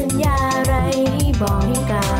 สัญญาอะไรให้บอกให้กล่าว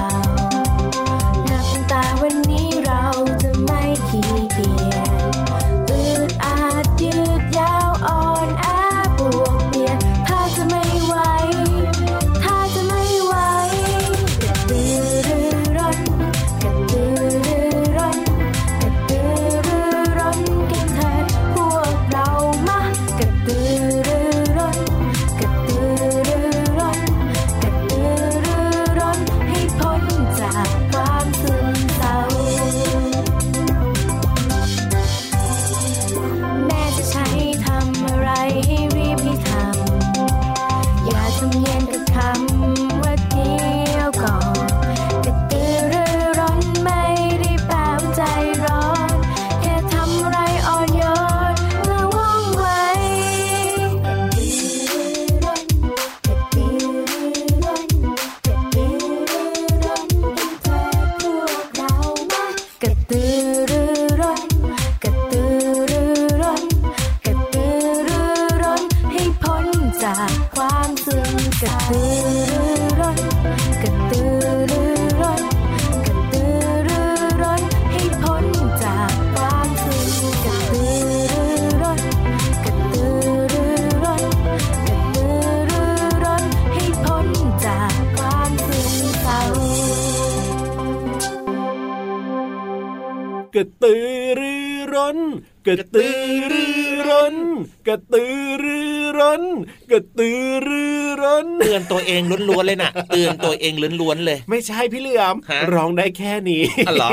ระตือรือร้น กระตือรือร้น กระตือรือ เตือนตัวเองล้วนๆเลยน่ะเตือนตัวเองล้วนๆเลย ไม่ใช่พี่เหลือมฮะร้องได้แค่นี้อ๋อเหรอ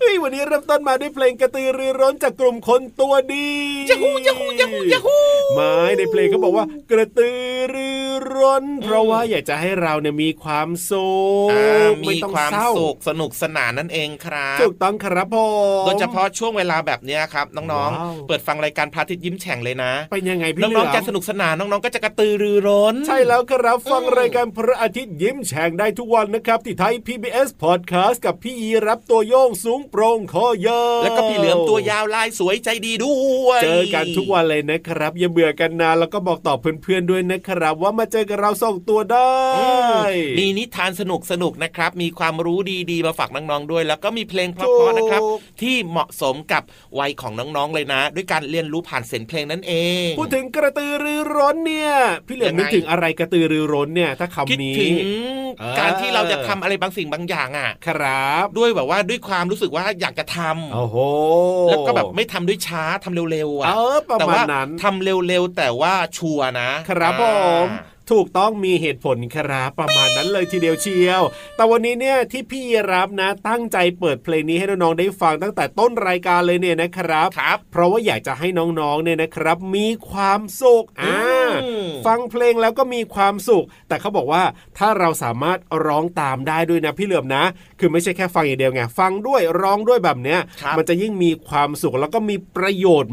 เฮ้ยวันนี้เริ่มต้นมาด้วยเพลงกระตือรือร้นจากกลุ่มคนตัวดียะฮูยะฮูยะฮูยะฮูไม่ในเพลงเขาบอกว่ากระตือรือร้น เพราะว่าอยากจะให้เราเนี่ยมีความสุขอ่าไม่มีต้องความเศร้าสุขสนุกสนานนั่นเองครับถูกต้องครับผมโดยเฉพาะช่วงเวลาแบบเนี้ยครับน้องว้าวๆเปิดฟังรายการพระอาทิตย์ยิ้มแฉ่งเลยนะเป็นยังไงพี่น้เหลืองอๆจะมสนุกสนานน้องๆก็จะกระตือรือร้นใช่แล้วครับฟังอืมรายการพระอาทิตย์ยิ้มแฉ่งได้ทุกวันนะครับ ที่ไทย PBS Podcast กับพี่ยีรับตัวโยงสูงโปร่งคอยาวแล้วก็พี่เหลือมตัวยาวลายสวยใจดีด้วยเจอกันทุกวันเลยนะครับ อย่าเบื่อกันนะแล้วก็บอกต่อเพื่อนๆด้วยนะครับ ว่ามาเจอกับเราสองตัวได้อืมมีนิทานสนุกสนุกๆนะครับ มีความรู้ดีๆมาฝากน้องๆด้วย แล้วก็มีเพลงเพราะๆนะครับถูกที่เหมาะสมกับวัยของน้องๆเลยนะ ด้วยการเรียนรู้ผ่านเสียงเพลงนั่นเอง พูดถึงกระตือรือร้นเนี่ย พี่เหลือมยังไงนึกถึงอะไรกระตือรือร้นเนี่ยถ้าคิดคำนี้ถึงเออการที่เราจะทำอะไรบางสิ่งบางอย่างอะ ครับ ด้วยแบบว่าด้วยความรู้สึกว่าอยากจะทำโอ้โหแล้วก็แบบไม่ทำด้วยช้าทำเร็วๆเออะอประแต่มาว่าณนั้นทำเร็วๆแต่ว่าชัวร์นะ ครับผมอ่าถูกต้องมีเหตุผลครับประมาณนั้นเลยทีเดียวเชียว แต่วันนี้เนี่ยที่พี่รับนะตั้งใจเปิดเพลงนี้ให้น้องๆได้ฟังตั้งแต่ต้นรายการเลยเนี่ยนะครับครับ เพราะว่าอยากจะให้น้องๆเนี่ยนะครับ มีความสุขอ่าอืม ฟังเพลงแล้วก็มีความสุข แต่เขาบอกว่าถ้าเราสามารถร้องตามได้ด้วยนะพี่เหลือมนะ คือไม่ใช่แค่ฟังอย่างเดียวไงฟังด้วยร้องด้วยแบบเนี้ยครับมันจะยิ่งมีความสุขแล้วก็มีประโยชน์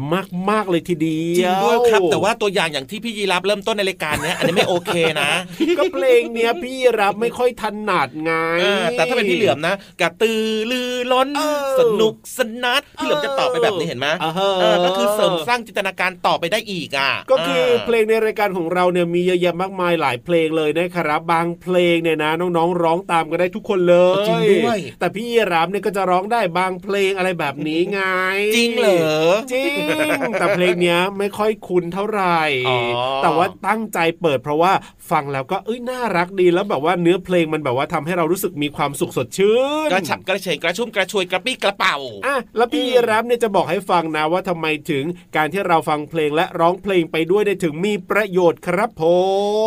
มากๆเลยทีเดียวจริงด้วยครับ แต่ว่าตัวอย่างอย่างที่พี่ยีรับเริ่มต้นในรายการเนี้ยอันนี้ไม่โอเคนะ ก็เพลงเนี้ยพี่รับไม่ค่อยถนัดไงเออแต่ถ้าเป็นพี่เหลือมนะกระตือรือร้นเออสนุกสนานพี่เหลือมจะตอบไปแบบนี้เห็นไหมเออเออก็คือเสริมสร้างจินตนาการต่อไปได้อีกอะก็คือเพลงในรายการของเราเนี่ยมีเยอะแยะมากมายหลายเพลงเลยนะครับบางเพลงเนี่ยนะน้องๆ ร้องตามกันได้ทุกคนเลยจริงด้วยแต่พี่ยีรับเนี่ยก็จะร้องได้บางเพลงอะไรแบบนี้ไงจริงเหรอจริงแต่เพลงเนี้ยไม่ค่อยคุ้นเท่าไหร่อ๋อแต่ว่าตั้งใจเปิดเพราะว่าฟังแล้วก็เอ้ยน่ารักดีแล้วแบบว่าเนื้อเพลงมันแบบว่าทำให้เรารู้สึกมีความสุขสดชื่นกระฉับกระเฉงกระชุ่มกระชวยกระปี้กระเป๋าอะแล้วพี่อืมยีรับเนี่ยจะบอกให้ฟังนะว่าทำไมถึงการที่เราฟังเพลงและร้องเพลงไปด้วยได้ถึงมีประโยชน์ครับผ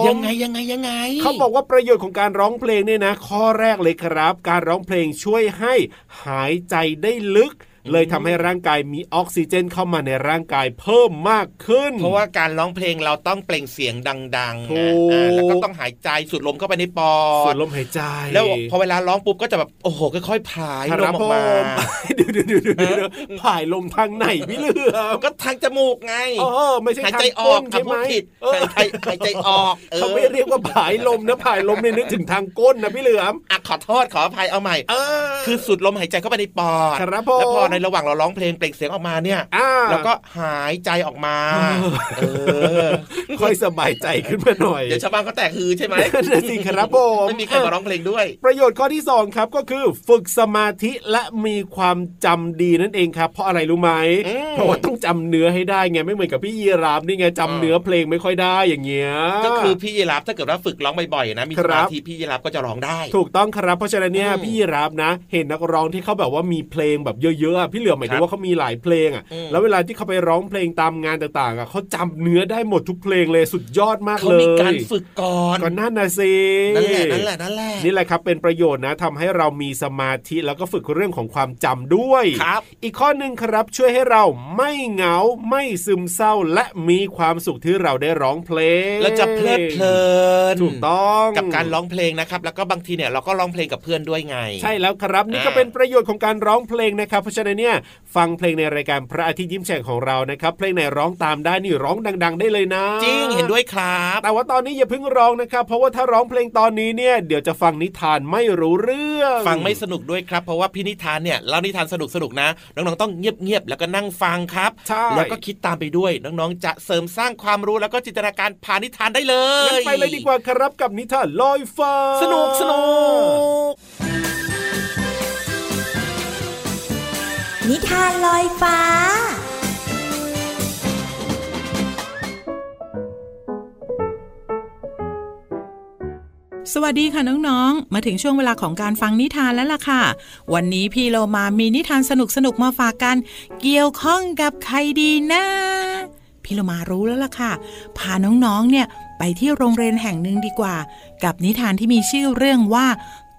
มยังไงยังไงยังไง เขาบอกว่าประโยชน์ของการร้องเพลงเนี่ยนะ ข้อแรกเลยครับ การร้องเพลงช่วยให้หายใจได้ลึก เลยทำให้ร่างกายมีออกซิเจนเข้ามาในร่างกายเพิ่มมากขึ้น เพราะว่าการร้องเพลงเราต้องเปล่งเสียงดังๆถูนะกอ่าแล้วก็ต้องหายใจสูดลมเข้าไปในปอส่วดนลมหายใจ แล้วพอเวลาร้องปุ๊บก็จะแบบโอ้โหค่อยๆผายคลรัมบออกมาผมเดี๋ยวเดี๋ยวเดี๋ยวเดี๋ยวผ่ายลมทางไหนพี่เหลือมก็ทางจมูกไงเออไม่ใช่หายทาใจงอก้อกนอะใช่ไหพูมดผิดเออหายใจหายใจออกออเขาไม่เรียกว่าผายลมนะผายลมเนี่ยนึกถึงทางก้นนะพี่เหลือมอะขอโทษขออภัยเอาใหม่เออคือสูดลมหายใจเข้าไปในปอดครับผมแล้วพอในระหว่างเราร้องเพลงเปล่งเสียงออกมาเนี่ยอ่าแล้วก็หายใจออกมาเออค่อยสบายใจขึ้นมาหน่อยเดี๋ยวชาวบ้านก็แตกฮือใช่ไหมนั่นนะสิครับผมไม่มีใครมาร้องเพลงด้วย ประโยชน์ข้อที่สองครับก็คือฝึกสมาธิและมีความจำดีนั่นเองครับ เพราะอะไรรู้ไหมอืมเพราะว่าต้องจำเนื้อให้ได้ไงไม่เหมือนกับพี่ยีรามนี่ไงจำอ่าเนื้อเพลงไม่ค่อยได้อย่างเงี้ยก็คือพี่ยีรับถ้าเกิดว่าฝึกร้องบ่อยๆนะมีคสรัมาบธิพี่ยีรับก็จะร้องได้ ถูกต้องครับเพราะฉะนั้นเนี่ยอืมพี่ยีรับนะ เห็นนักร้องที่เขาแบบว่ามีเพลงแบบเยอะๆอะพี่เหลือมหมายถึครังบว่าเขามีหลายเพลงอะอืมแล้วเวลาที่เขาไปร้องเพลงตามงานต่างๆอะเขาจำเนื้อได้หมดทุกเพลงเลยสุดยอดมากเขาเลยมีการฝึกก่อนก็นั่นนะสินั่นแหละนั่นแหละนั่นแหละนี่แหละครับเป็นประโยชน์นะทำให้เรามีสมาธิแล้วก็ฝึกเรื่องของความจำด้วยครับอีกข้อหนึ่งครับช่วยให้เราไม่เหงาไม่ซึมเศร้าและมีความสุขที่เราได้ร้องเพลงแล้วจะเพลิดเพลินถูกต้องกับการร้องเพลงนะครับ แล้วก็บางทีเนี่ยเราก็ร้องเพลงกับเพื่อนด้วยไง ใช่แล้วครับนี่ก็อ่าเป็นประโยชน์ของการร้องเพลงนะครับเพราะฉะนั้นเนี่ยฟังเพลงในรายการพระอาทิตย์ยิ้มแฉ่งของเรานะครับเพลงไหนร้องตามได้นี่ร้องดัง ๆ ได้เลยนะ จริงเห็นด้วยครับ แต่ว่าตอนนี้อย่าเพิ่งร้องนะครับ เพราะว่าถ้าร้องเพลงตอนนี้เนี่ยเดี๋ยวจะฟังนิทานไม่รู้เรื่อง ฟังไม่สนุกด้วยครับ เพราะว่าพี่นิทานเนี่ยเล่านิทานสนุกสนุกๆนะน้องๆต้องเงียบๆแล้วก็นั่งฟังครับใช่แล้วก็คิดตามไปด้วยน้องๆจะเสริมสร้างความรู้แล้วก็จินตนาการผ่านนิทานได้เลงั้นยไปเลยดีกว่าครับกับนิทานลอยฟ้าสนุกสนุก นิทานลอยฟ้า สวัสดีค่ะน้องๆ มาถึงช่วงเวลาของการฟังนิทานแล้วล่ะค่ะ วันนี้พี่โลมามีนิทานสนุกๆ มาฝากกัน เกี่ยวข้องกับใครดีนะพี่โลมารู้แล้วล่ะค่ะ พาน้องๆ เนี่ยไปที่โรงเรียนแห่งหนึ่งดีกว่า กับนิทานที่มีชื่อเรื่องว่า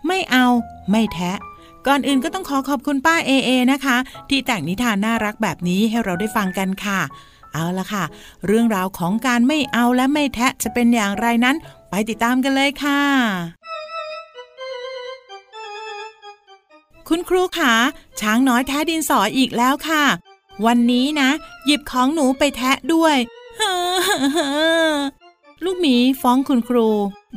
ไม่เอาไม่แทะ ก่อนอื่นก็ต้องขอขอบคุณป้าเอเอนะคะ ที่แต่งนิทานน่ารักแบบนี้ให้เราได้ฟังกันค่ะ เอาละค่ะ เรื่องราวของการไม่เอาและไม่แทะจะเป็นอย่างไรนั้น ไปติดตามกันเลยค่ะ คุณครูขาช้างน้อยแทะดินสออีกแล้วค่ะ วันนี้นะ หยิบของหนูไปแทะด้วยลูกหมีฟ้องคุณครู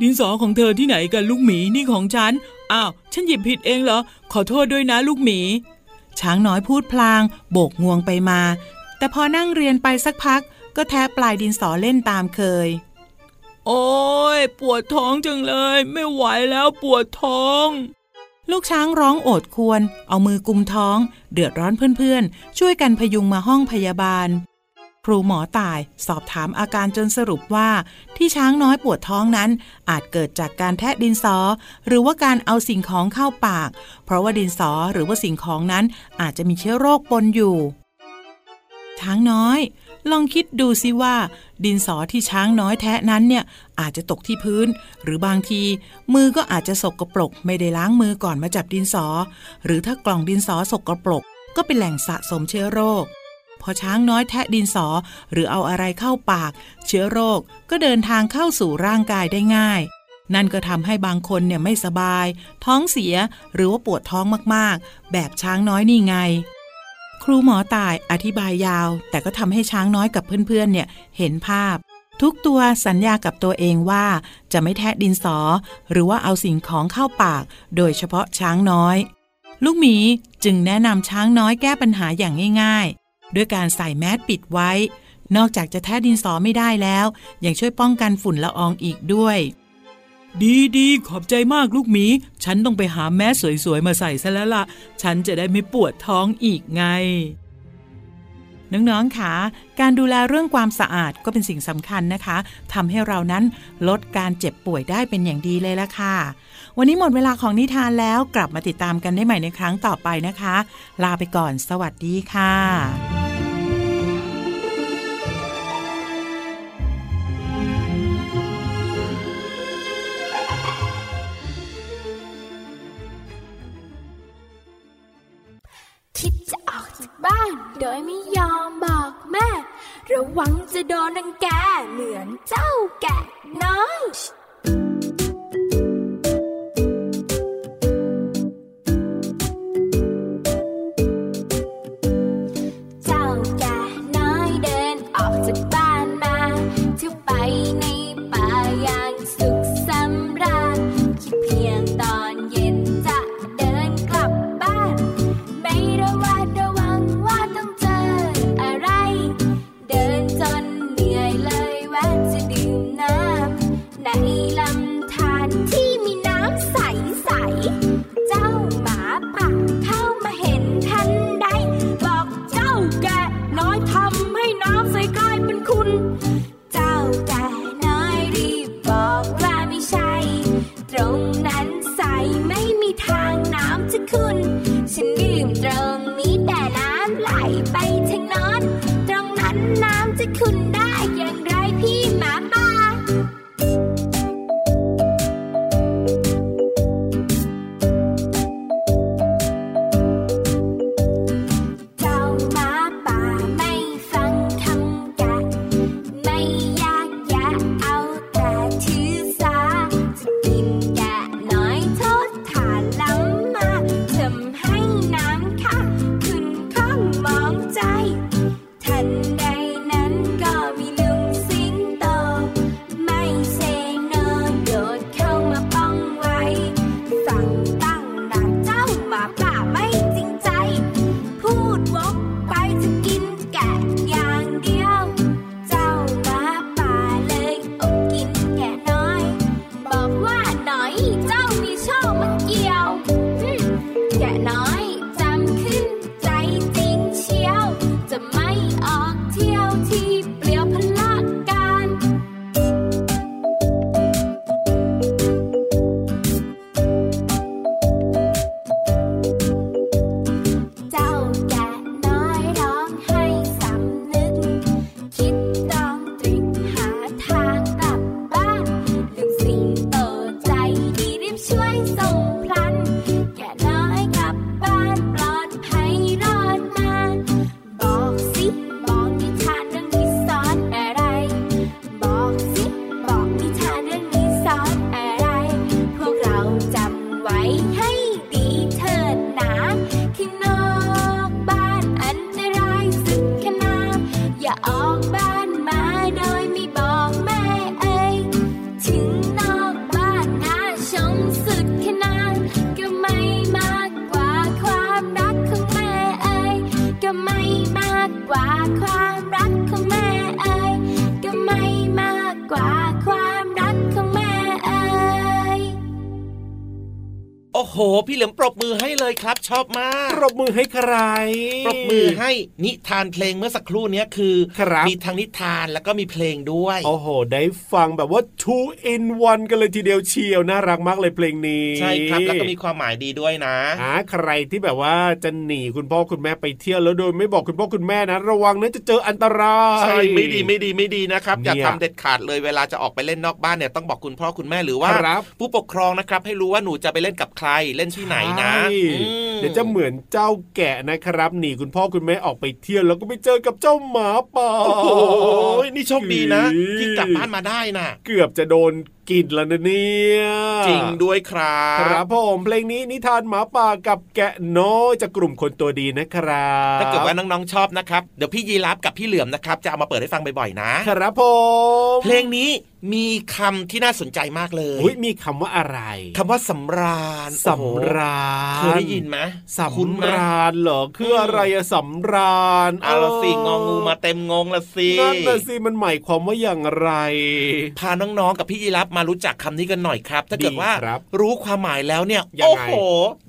ดินสอของเธอที่ไหนกันลูกหมีนี่ของฉัน อ้าว ฉันหยิบผิดเองเหรอ ขอโทษด้วยนะลูกหมี ช้างน้อยพูดพลาง โบกงวงไปมา แต่พอนั่งเรียนไปสักพัก ก็แทะปลายดินสอเล่นตามเคย โอ้ยปวดท้องจังเลย ไม่ไหวแล้วปวดท้อง ลูกช้างร้องโอดครวร เอามือกุมท้อง เดือดร้อนเพื่อนๆ ช่วยกันพยุงมาห้องพยาบาล ครูหมอตายสอบถามอาการจนสรุปว่า ที่ช้างน้อยปวดท้องนั้น อาจเกิดจากการแทะดินสอ หรือว่าการเอาสิ่งของเข้าปาก เพราะว่าดินสอหรือว่าสิ่งของนั้นอาจจะมีเชื้อโรคปนอยู่ ช้างน้อย ลองคิดดูสิว่า ดินสอที่ช้างน้อยแทะนั้นเนี่ยอาจจะตกที่พื้น หรือบางที มือก็อาจจะสกปรกไม่ได้ล้างมือก่อนมาจับดินสอ หรือถ้ากล่องดินสอสกปรกก็เป็นแหล่งสะสมเชื้อโรค พอช้างน้อยแทะดินสอหรือเอาอะไรเข้าปาก เชื้อโรคก็เดินทางเข้าสู่ร่างกายได้ง่าย นั่นก็ทำให้บางคนเนี่ยไม่สบาย ท้องเสียหรือว่าปวดท้องมากๆ แบบช้างน้อยนี่ไง ครูหมอตายอธิบายยาว แต่ก็ทำให้ช้างน้อยกับเพื่อนๆเนี่ยเห็นภาพทุกตัวสัญญากับตัวเองว่าจะไม่แทะดินสอ หรือว่าเอาสิ่งของเข้าปาก โดยเฉพาะช้างน้อย ลูกหมีจึงแนะนำช้างน้อยแก้ปัญหาอย่างง่ายๆ ด้วยการใส่แมสปิดไว้ นอกจากจะแท้ดินสอไม่ได้แล้ว ยังช่วยป้องกันฝุ่นละอองอีกด้วย ดีดีขอบใจมากลูกหมี ฉันต้องไปหาแม่สวยๆ มาใส่ซะแล้วล่ะ ฉันจะได้ไม่ปวดท้องอีกไงน้องๆค่ะการดูแลเรื่องความสะอาดก็เป็นสิ่งสำคัญนะคะทำให้เรานั้นลดการเจ็บป่วยได้เป็นอย่างดีเลยละค่ะ วันนี้หมดเวลาของนิทานแล้วกลับมาติดตามกันได้ใหม่ในครั้งต่อไปนะคะ ลาไปก่อน สวัสดีค่ะ คิดจะออกจากบ้านโดยไม่ยอมบอกแม่ ระวังจะโดนรังแกเหมือนเจ้าแกะน้อย อย่ โอ้โห พี่เหลือมปรบมือให้เลยครับ ชอบมาก ปรบมือให้ใคร ปรบมือให้นิทานเพลงเมื่อสักครู่เนี้ยคือครับมีทั้งนิทานแล้วก็มีเพลงด้วย โอ้โห ได้ฟังแบบว่า two in one กันเลยทีเดียวเชียวน่ารักมากเลยเพลงนี้ ใช่ครับ แล้วก็มีความหมายดีด้วยนะหาใครที่แบบว่าจะหนีคุณพ่อคุณแม่ไปเที่ยวแล้วโดยไม่บอกคุณพ่อคุณแม่นะ ระวังนะจะเจออันตรายใช่ไม่ดีไม่ดีไม่ดีนะครับอย่าเนี่ยทำเด็ดขาดเลยเวลาจะออกไปเล่นนอกบ้านเนี่ยต้องบอกคุณพ่อคุณแม่หรือว่าครับผู้ปกครองนะครับให้รู้ว่าหนูจะไปเล่นกับใครเล่นที่ไหนนะใช่อืมเดี๋ยวจะเหมือนเจ้าแกะนะครับหนีคุณพ่อคุณแม่ออกไปเที่ยวแล้วก็ไปเจอกับเจ้าหมาป่าโอ้โหนี่โชคดีนะ ที่กลับบ้านมาได้น่ะ เกือบจะโดน กินแล้วนะเนี่ยจริงด้วยครับครับผมเพลงนี้นิทานหมาป่ากับแกะน้อยจากกลุ่มคนตัวดีนะครับถ้าเกิดว่าน้องๆชอบนะครับเดี๋ยวพี่ยีรับกับพี่เหลือมนะครับจะเอามาเปิดให้ฟังบ่อยๆนะครับผมเพลงนี้มีคำที่น่าสนใจมากเลยอุ้ยมีคำว่าอะไรคำว่าสำราญสำราญโอ้โหเคยได้ยินไหมสคุ้นไหมำราญเหรอคืออะไรอะสำราญเอาละสิงองูมาเต็มงงละสินั่นน่ะสิมันหมายความว่าอย่างไร พาน้องๆกับพี่ยีรับมารู้จักคำนี้กันหน่อยครับ ถ้าเกิดว่าดีครับรู้ความหมายแล้วเนี่ยยังโอ้ไงโห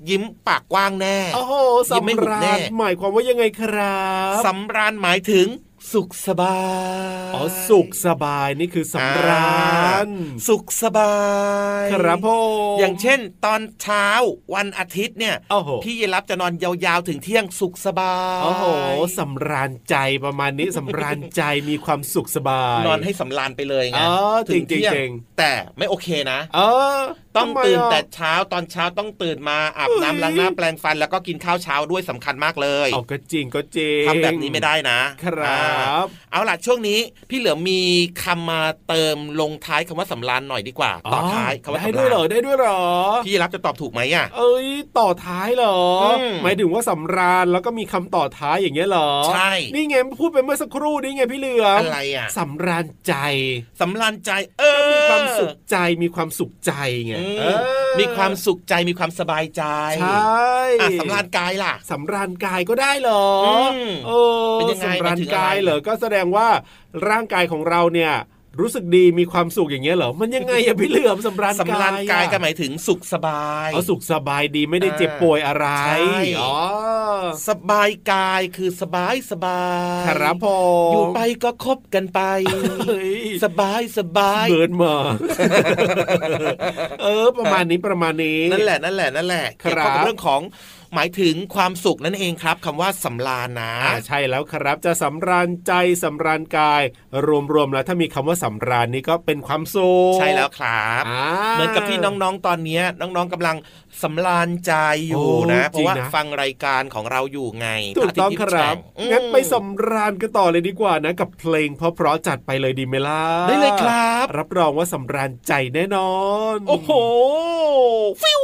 ยิ้มปากกว้างแน่โอ้โหยิ้มไม่สำหุบแน่ราญหมายความว่ายังไงครับสำราญหมายถึง สุขสบาย อ๋อ สุขสบายนี่คือสำราญอ่าสุขสบาย ครับผมอย่างเช่น ตอนเช้าวันอาทิตย์เนี่ยโอ้โหพี่ยีรับจะนอนยาวๆถึงเที่ยงสุขสบายโอ้โหสำราญใจประมาณนี้สำราญใจมีความสุขสบาย นอนให้สำราญไปเลยไงอ๋อถึงจริงๆเที่ยงจริงแต่ไม่โอเคนะเออต้องทำไมตื่นอะแต่เช้าตอนเช้าต้องตื่นมาอาบเฮ้ยน้ำล้างหน้าแปรงฟันแล้วก็กินข้าวเช้าด้วยสำคัญมากเลยเอาก็จริงก็จริงทำแบบนี้ไม่ได้นะครับอ่าเอาล่ะช่วงนี้พี่เหลือมีคำมาเติมลงท้ายคำว่าสำราญหน่อยดีกว่า ต่อท้ายคำว่าได้สำด้วยราเหรอญได้ด้วยเหรอ พี่รับจะตอบถูกไหมอะ เอ้ยต่อท้ายเหรออมหมายถึงว่าสำราญแล้วก็มีคำต่อท้ายอย่างเงี้ยเหรอ ใช่ นี่ไงพูดไปเมื่อสักครู่นี่ไงพี่เหลือมอะไรอะสำราญใจสำราญใจ เออมีความสุขใจมีความสุขใจไงอืมเออมีความสุขใจมีความสบายใจ ใช่อะสำราญกายล่ะสำราญกายก็ได้เหรออมเออเป็นยังไงสำราญหมายถึงอะไรกายเหรอก็แสดงว่าร่างกายของเราเนี่ยรู้สึกดีมีความสุขอย่างเงี้ยเหรอ มันยังไงอะพี่เหลือมสำราญกายสำราญกายอะก็หมายถึงสุขสบายเอาสุขสบายดีไม่ได้เจ็บป่วยอะไรใช่อ๋อสบายกายคือสบายสบายครับผมอยู่ไปก็คบกันไปเฮ้ยสบายสบายเบิร์นมาเออ ประมาณนี้ประมาณนี้นั่นแหละนั่นแหละนั่นแหละครับเกี่ยวข้องกับเรื่องของ หมายถึงความสุขนั่นเองครับคำว่าสำราญนะอ่าใช่แล้วครับจะสำราญใจสำราญกาย รวมๆแล้วถ้ามีคำว่าสำราญนี่ก็เป็นความสุขใช่แล้วครับอ่าเหมือนกับที่น้องๆตอนเนี้ยน้องๆกำลังสำราญใจอยู่โอ้นะเพราะว่าจริงนะฟังรายการของเราอยู่ไงถูกต้องพะาทิตย์คยิ้มรับแฉ่งงั้นไปอืมสำราญกันต่อเลยดีกว่านะ กับเพลงเพราะๆจัดไปเลยดีไหมล่ะได้เลยครับ รับรองว่าสำราญใจแน่นอน โอ้โหฟิว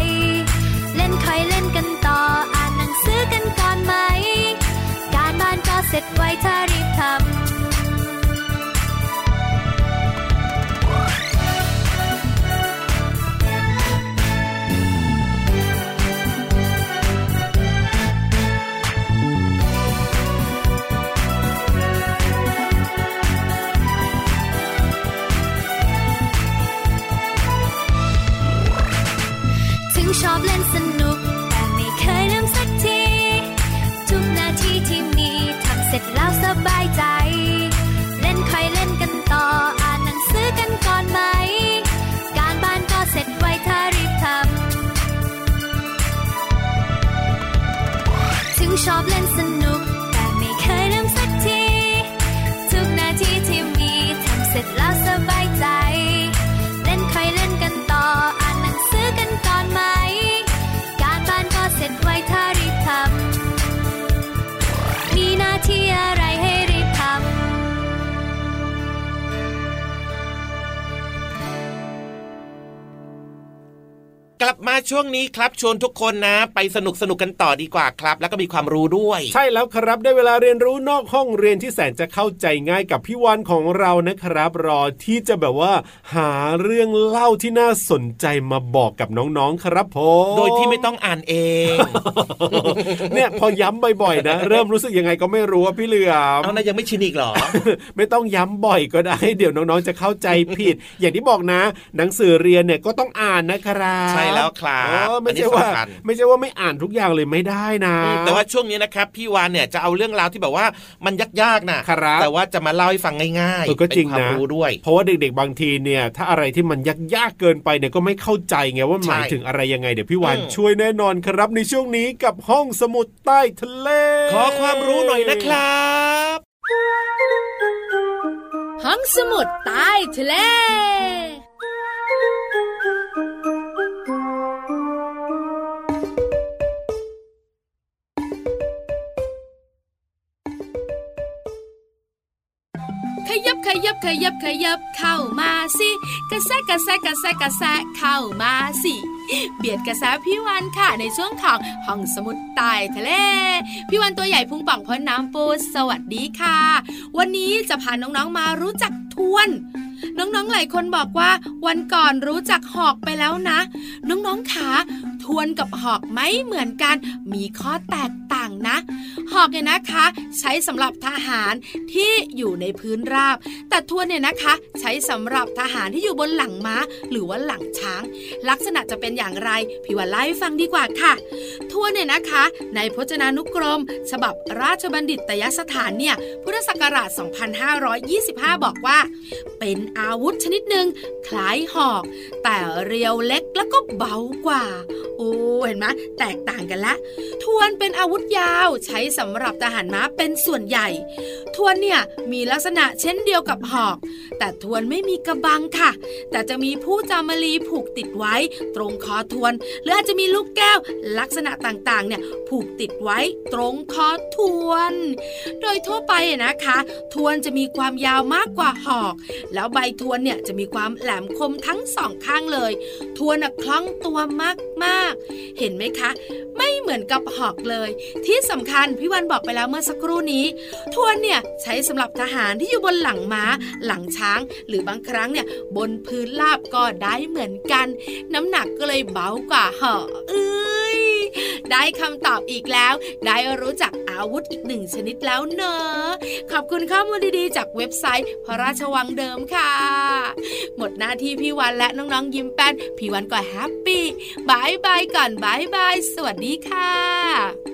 เสร็จไวถ้ารีบทำ ลับมาช่วงนี้ครับชวนทุกคนนะ ไปสนุกสนุกกันต่อดีกว่าครับ แล้วก็มีความรู้ด้วย ใช่แล้วครับได้เวลาเรียนรู้นอกห้องเรียนที่แสนจะเข้าใจง่ายกับพี่วันของเรานะครับ รอที่จะแบบว่า หาเรื่องเล่าที่น่าสนใจมาบอกกับน้องๆครับผมโดยที่ไม่ต้องอ่านเอง เนี่ยพอย้ำบ่อยๆนะ เริ่มรู้สึกยังไงก็ไม่รู้ว่าพี่เหลือมเอานะยังไม่ชินอีกเหรอ ไม่ต้องย้ำบ่อยก็ได้ เดี๋ยวน้องๆจะเข้าใจผิด อย่างที่บอกนะ หนังสือเรียนเนี่ยก็ต้องอ่านนะครับใช่แล้วครับเออไม่อันนี้ใช่ว่าสำคัญไม่ใช่ว่าไม่อ่านทุกอย่างเลยไม่ได้นะอืมแต่ว่าช่วงนี้นะครับพี่วานเนี่ยจะเอาเรื่องราวที่แบบว่ามันยากๆนะครับแต่ว่าจะมาเล่าให้ฟังง่ายเออก็จริงเป็นความนะรู้ด้วย เพราะว่าเด็กๆบางทีเนี่ยถ้าอะไรที่มันยากๆเกินไปเนี่ยก็ไม่เข้าใจไงว่าหมายใช่ถึงอะไรยังไงเดี๋ยวพี่วานอืมช่วยแน่นอนครับในช่วงนี้กับห้องสมุดใต้ทะเล ขอความรู้หน่อยนะครับห้องสมุดใต้ทะเล ขยับขยับขยับเข้ามาสิกระแซะกระแซะกระแซะกระแซะเข้ามาสิเบียดกระแซะพี่วันค่ะในช่วงของห้องสมุดใต้ทะเล พี่วันตัวใหญ่พุงป่องพ้นน้ำปูสวัสดีค่ะ วันนี้จะพาน้องๆมารู้จักทวน น้องๆหลายคนบอกว่าวันก่อนรู้จักหอกไปแล้วนะ น้องๆขา ทวนกับหอกไม่เหมือนกัน มีข้อแตกต่างนะ หอกเนี่ยนะคะ ใช้สำหรับทหารที่อยู่ในพื้นราบ แต่ทวนเนี่ยนะคะ ใช้สำหรับทหารที่อยู่บนหลังม้า หรือว่าหลังช้าง ลักษณะจะเป็นอย่างไรพี่วันไล่ฟังดีกว่าค่ะ ทวนเนี่ยนะคะ ในพจนานุกรม ฉบับราชบัณฑิตยสถานเนี่ยพุทธศักราช 2525 บอกว่า เป็นอาวุธชนิดหนึ่งคล้ายหอก แต่เรียวเล็กแล้วก็เบากว่า อ้เห็นไหมแตกต่างกันละทวนเป็นอาวุธยาวใช้สำหรับทหารม้าเป็นส่วนใหญ่ ทวนเนี่ยมีลักษณะเช่นเดียวกับหอก แต่ทวนไม่มีกระบังค่ะ แต่จะมีผู้จามลีผูกติดไว้ ตรงคอทวน หรืออาจจะมีลูกแก้ว ลักษณะต่างๆ เนี่ยผูกติดไว้ ตรงคอทวน โดยทั่วไปนะคะ ทวนจะมีความยาวมากกว่าหอก แล้วใบทวนเนี่ยจะมีความแหลมคมทั้งสองข้างเลย ทวนคล่องตัวมากๆเห็นไหมคะ ไม่เหมือนกับหอกเลย ที่สำคัญพี่วันบอกไปแล้วเมื่อสักครู่นี้ ทวนเนี่ยใช้สำหรับทหารที่อยู่บนหลังม้า หลังช้าง หรือบางครั้งเนี่ยบนพื้นราบก็ได้เหมือนกัน น้ำหนักก็เลยเบากว่าหอกเอ้ย ได้คำตอบอีกแล้ว ได้รู้จักอาวุธอีกหนึ่งชนิดแล้วเนอะขอบคุณข้อมูลดีๆ จากเว็บไซต์ พระราชวังเดิมค่ะ หมดหน้าที่พี่วันและน้องๆยิ้มแป้นพี่วันก็แฮปปี้บายบายก่อนบายบายสวัสดีค่ะ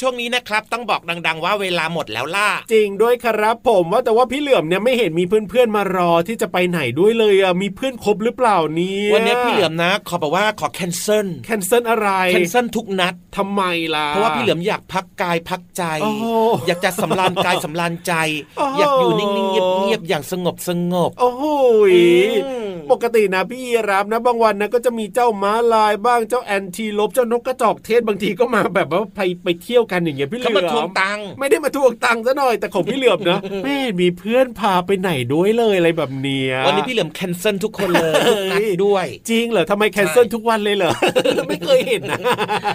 ช่วงนี้นะครับต้องบอกดัง ๆ ว่าเวลาหมดแล้วล่ะ จริงด้วยครับผมว่าแต่ว่าพี่เหลือมเนี่ยไม่เห็นมีเพื่อนๆมารอที่จะไปไหนด้วยเลยอะมีเพื่อนครบหรือเปล่าเนี่ยวันนี้พี่เหลือมนะขอบอกว่าขอ cancel cancel อะไร cancel ทุกนัดทำไมล่ะเพราะว่าพี่เหลือมอยากพักกายพักใจโอ้โหอยากจะสำราญกายสำราญใจโอ้โหอยากอยู่นิ่งๆเงียบๆอย่างสงบสงบโอ้โหยอืมปกตินะพี่รับนะบางวันนะก็จะมีเจ้าม้าลายบ้างเจ้า antelope เจ้านกกระจอกเทศบางทีก็มาแบบว่าไปไปเที่ยวกันอย่างเงี้ยพี่เหลืเขามาทวงตังค์ไม่ได้มาทวงตังค์ซะหน่อยแต่ของพี่เหลือมนะไม่เห็นมีเพื่อนพาไปไหนด้วยเลยอะไรแบบเนี้ยวันนี้พี่เหลือม cancel ทุกคนเลยทุกนัดด้วย จริงเหรอทำไมแคนเซิลทุกวันเลยเหรอไม่เคยเห็นนะ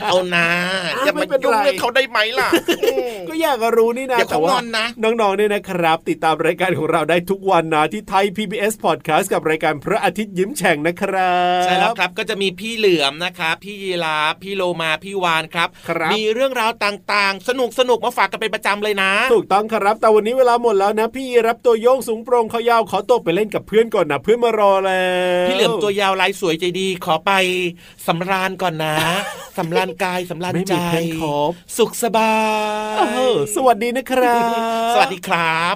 เอานะอะอย่าไม่มาเป็นยุ่งไรเรื่องเขาได้ไหมล่ะอืมก็อยากรู้นี่นะเดี๋ยวเขาแต่ว่างอนนะน้องๆเนี่ยนะครับ ติดตามรายการของเราได้ทุกวันนะที่ไทย PBS Podcast กับรายการพระอาทิตย์ยิ้มแฉ่งนะครับใช่แล้วครับก็จะมีพี่เหลือมนะครับพี่ยีราฟพี่โลมาพี่วานครับครับ มีเรื่องราวต่างๆ สนุกสนุกๆมาฝากกันเป็นประจำเลยนะ ถูกต้องครับ แต่วันนี้เวลาหมดแล้วนะ พี่รับตัวโยงสูงโปรงเขายาวขอตัวไปเล่นกับเพื่อนก่อนนะเพื่อนมารอแล้วพี่เหลือมตัวยาวลายสวยใจดี ขอไปสำราญก่อนนะสำราญกายสำราญไม่ใจมีเพื่อนครบสุขสบายเออสวัสดีนะครับ สวัสดีครับ